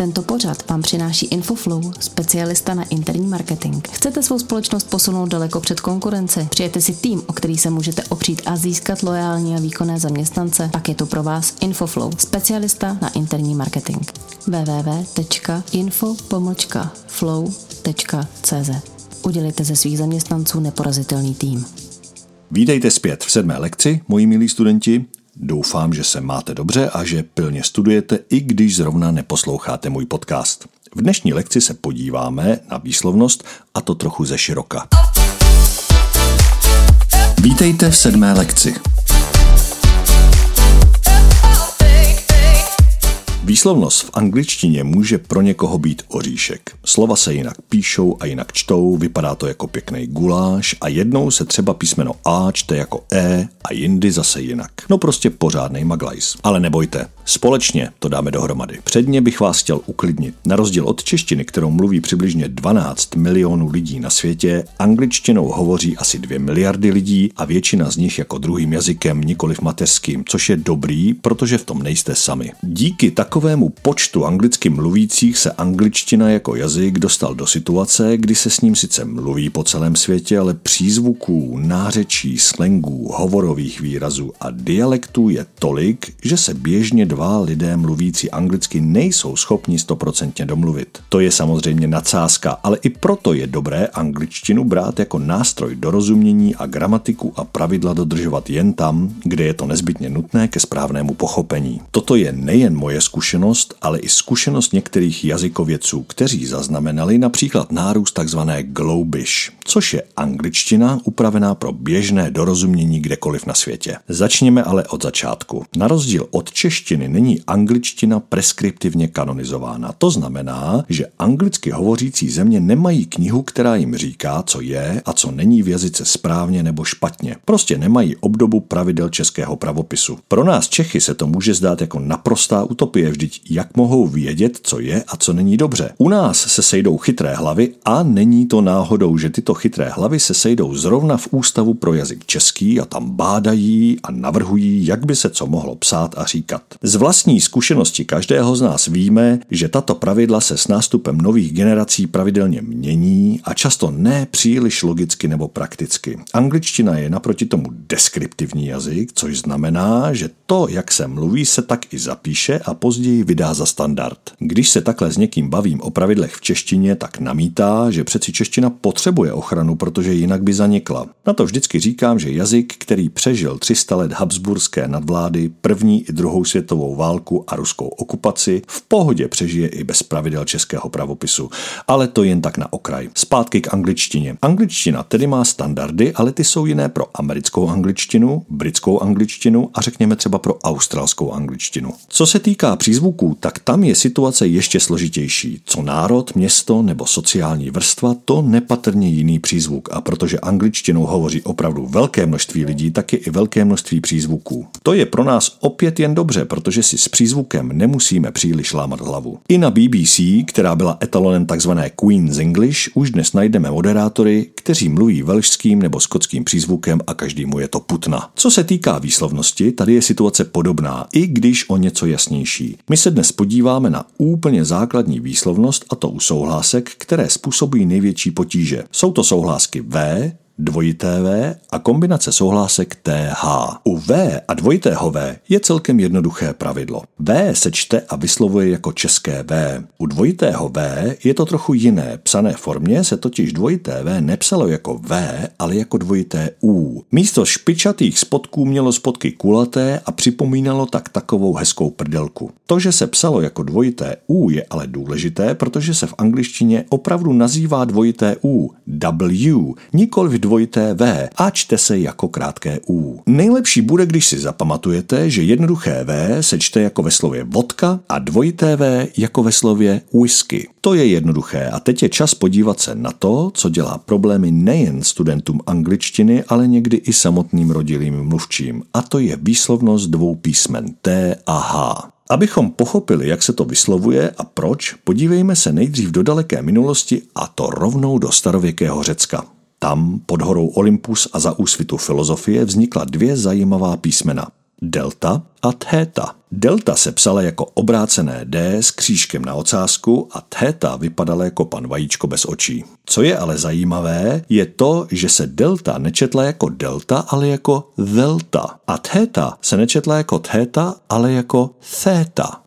Tento pořad vám přináší Infoflow, specialista na interní marketing. Chcete svou společnost posunout daleko před konkurenci? Přijete si tým, o který se můžete opřít a získat loajální a výkonné zaměstnance? Pak je tu pro vás Infoflow, specialista na interní marketing. www.info-flow.cz Udělejte ze svých zaměstnanců neporazitelný tým. Vítejte zpět v sedmé lekci, moji milí studenti. Doufám, že se máte dobře a že pilně studujete, i když zrovna neposloucháte můj podcast. V dnešní lekci se podíváme na výslovnost a to trochu ze široka. Vítejte v sedmé lekci. Výslovnost v angličtině může pro někoho být oříšek. Slova se jinak píšou a jinak čtou, vypadá to jako pěkný guláš a jednou se třeba písmeno A čte jako E a jindy zase jinak. No prostě pořádnej maglajs. Ale nebojte, společně to dáme dohromady. Předně bych vás chtěl uklidnit. Na rozdíl od češtiny, kterou mluví přibližně 12 milionů lidí na světě, angličtinou hovoří asi 2 miliardy lidí a většina z nich jako druhým jazykem, nikoliv mateřským, což je dobrý, protože v tom nejste sami. Díky takové takovému počtu anglicky mluvících se angličtina jako jazyk dostal do situace, kdy se s ním sice mluví po celém světě, ale přízvuků, nářečí, slangů, hovorových výrazů a dialektů je tolik, že se běžně dva lidé mluvící anglicky nejsou schopni stoprocentně domluvit. To je samozřejmě nadsázka, ale i proto je dobré angličtinu brát jako nástroj dorozumění a gramatiku a pravidla dodržovat jen tam, kde je to nezbytně nutné ke správnému pochopení. Toto je nejen moje zkušenost, zkušenost, ale i zkušenost některých jazykovědců, kteří zaznamenali například nárůst tzv. globish, což je angličtina upravená pro běžné dorozumění kdekoliv na světě. Začněme ale od začátku. Na rozdíl od češtiny není angličtina preskriptivně kanonizována. To znamená, že anglicky hovořící země nemají knihu, která jim říká, co je a co není v jazyce správně nebo špatně. Prostě nemají obdobu pravidel českého pravopisu. Pro nás Čechy se to může zdát jako naprostá utopie, Vždyť jak mohou vědět, co je a co není dobře? U nás se sejdou chytré hlavy a není to náhodou, že tyto chytré hlavy se sejdou zrovna v Ústavu pro jazyk český a tam bádají a navrhují, jak by se co mohlo psát a říkat. Z vlastní zkušenosti každého z nás víme, že tato pravidla se s nástupem nových generací pravidelně mění a často ne příliš logicky nebo prakticky. Angličtina je naproti tomu deskriptivní jazyk, což znamená, že to, jak se mluví, se tak i zapíše a později vydá za standard. Když se takhle s někým bavím o pravidlech v češtině, tak namítá, že přeci čeština potřebuje ochranu, protože jinak by zanikla. Na to vždycky říkám, že jazyk, který přežil 300 let habsburské nadvlády, první i druhou světovou válku a ruskou okupaci, v pohodě přežije i bez pravidel českého pravopisu. Ale to jen tak na okraj. Zpátky k angličtině. Angličtina tedy má standardy, ale ty jsou jiné pro americkou angličtinu, britskou angličtinu a řekněme třeba pro australskou angličtinu. Co se týká přízvuků, tak tam je situace ještě složitější. Co národ, město nebo sociální vrstva, to nepatrně jiný přízvuk. A protože angličtinou hovoří opravdu velké množství lidí, tak je i velké množství přízvuků. To je pro nás opět jen dobře, protože si s přízvukem nemusíme příliš lámat hlavu. I na BBC, která byla etalonem tzv. Queen's English, už dnes najdeme moderátory, kteří mluví velšským nebo skotským přízvukem a každému je to putna. Co se týká výslovnosti, tady je situace podobná, i když o něco jasnější. My se dnes podíváme na úplně základní výslovnost a to u souhlásek, které způsobují největší potíže. Jsou to souhlásky V, dvojité V a kombinace souhlásek TH. U V a dvojitého V je celkem jednoduché pravidlo. V se čte a vyslovuje jako české V. U dvojitého V je to trochu jiné. Psané formě se totiž dvojité V nepsalo jako V, ale jako dvojité U. Místo špičatých spodků mělo spodky kulaté a připomínalo tak takovou hezkou prdelku. To, že se psalo jako dvojité U je ale důležité, protože se v angličtině opravdu nazývá dvojité U, W, nikoli v dvojité V a čte se jako krátké U. Nejlepší bude, když si zapamatujete, že jednoduché V se čte jako ve slově vodka a dvojité V jako ve slově whisky. To je jednoduché a teď je čas podívat se na to, co dělá problémy nejen studentům angličtiny, ale někdy i samotným rodilým mluvčím. A to je výslovnost dvou písmen T a H. Abychom pochopili, jak se to vyslovuje a proč, podívejme se nejdřív do daleké minulosti a to rovnou do starověkého Řecka. Tam, pod horou Olympus a za úsvitu filozofie, vznikla dvě zajímavá písmena. Delta a theta. Delta se psala jako obrácené D s křížkem na ocásku a theta vypadala jako pan vajíčko bez očí. Co je ale zajímavé, je to, že se delta nečetla jako delta, ale jako delta. A theta se nečetla jako theta, ale jako theta.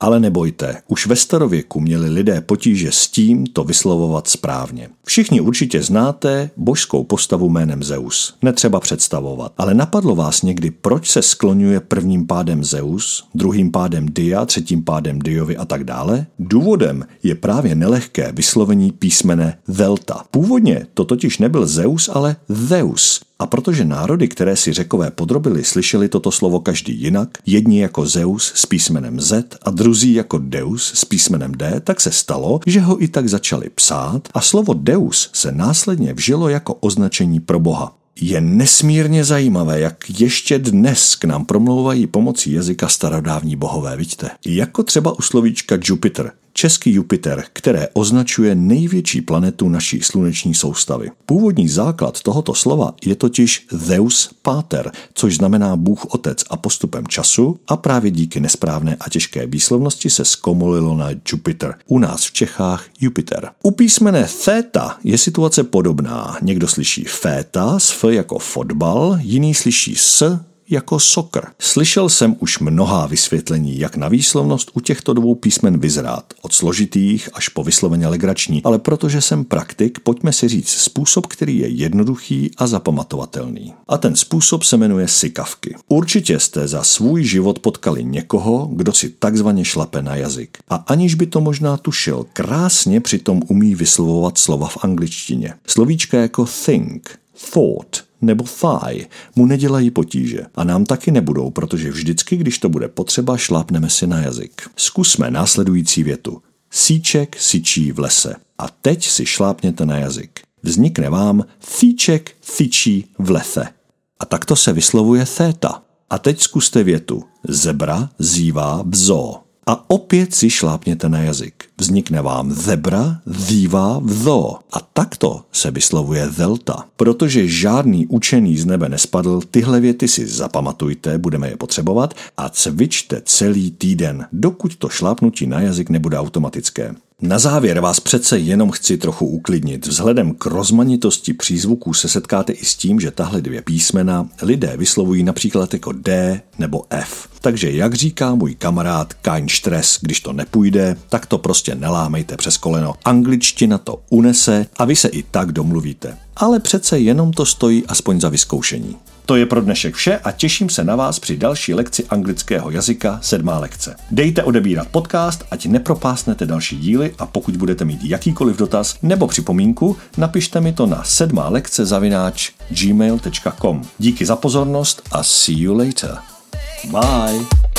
Ale nebojte, už ve starověku měli lidé potíže s tím to vyslovovat správně. Všichni určitě znáte božskou postavu jménem Zeus. Netřeba představovat. Ale napadlo vás někdy, proč se skloňuje prvním pádem Zeus, druhým pádem Dia, třetím pádem Diovi a tak dále? Důvodem je právě nelehké vyslovení písmene Delta. Původně to totiž nebyl Zeus, ale Zeus. A protože národy, které si řekové podrobili, slyšeli toto slovo každý jinak, jedni jako Zeus s písmenem Z a druzí jako Deus s písmenem D, tak se stalo, že ho i tak začali psát a slovo Deus se následně vžilo jako označení pro Boha. Je nesmírně zajímavé, jak ještě dnes k nám promlouvají pomocí jazyka starodávní bohové, vidíte. Jako třeba u slovíčka Jupiter, český Jupiter, které označuje největší planetu naší sluneční soustavy. Původní základ tohoto slova je totiž Zeus Pater, což znamená Bůh Otec a postupem času a právě díky nesprávné a těžké výslovnosti se zkomolilo na Jupiter. U nás v Čechách Jupiter. U písmene theta je situace podobná. Někdo slyší féta s f jako fotbal, jiný slyší s jako sokr. Slyšel jsem už mnohá vysvětlení, jak na výslovnost u těchto dvou písmen vyzrát, od složitých až po vysloveně legrační, ale protože jsem praktik, pojďme si říct způsob, který je jednoduchý a zapamatovatelný. A ten způsob se jmenuje sikavky. Určitě jste za svůj život potkali někoho, kdo si takzvaně šlape na jazyk. A aniž by to možná tušil, krásně přitom umí vyslovovat slova v angličtině. Slovíčka jako think, thought, nebo thigh mu nedělají potíže. A nám taky nebudou, protože vždycky, když to bude potřeba, šlápneme si na jazyk. Zkusme následující větu. Síček syčí v lese. A teď si šlápněte na jazyk. Vznikne vám thíček thyčí v lese. A takto se vyslovuje theta. A teď zkuste větu. Zebra zývá v zoo a opět si šlápněte na jazyk. Vznikne vám zebra, zývá, vzo. A takto se vyslovuje delta. Protože žádný učený z nebe nespadl, tyhle věty si zapamatujte, budeme je potřebovat a cvičte celý týden, dokud to šlápnutí na jazyk nebude automatické. Na závěr vás přece jenom chci trochu uklidnit. Vzhledem k rozmanitosti přízvuků se setkáte i s tím, že tahle dvě písmena lidé vyslovují například jako D nebo F. Takže jak říká můj kamarád Kain Stress, když to nepůjde, tak to prostě nelámejte přes koleno. Angličtina to unese a vy se i tak domluvíte. Ale přece jenom to stojí aspoň za vyzkoušení. To je pro dnešek vše a těším se na vás při další lekci anglického jazyka, sedmá lekce. Dejte odebírat podcast, ať nepropásnete další díly a pokud budete mít jakýkoliv dotaz nebo připomínku, napište mi to na sedmá lekce zavináč gmail.com. Díky za pozornost a see you later. Bye.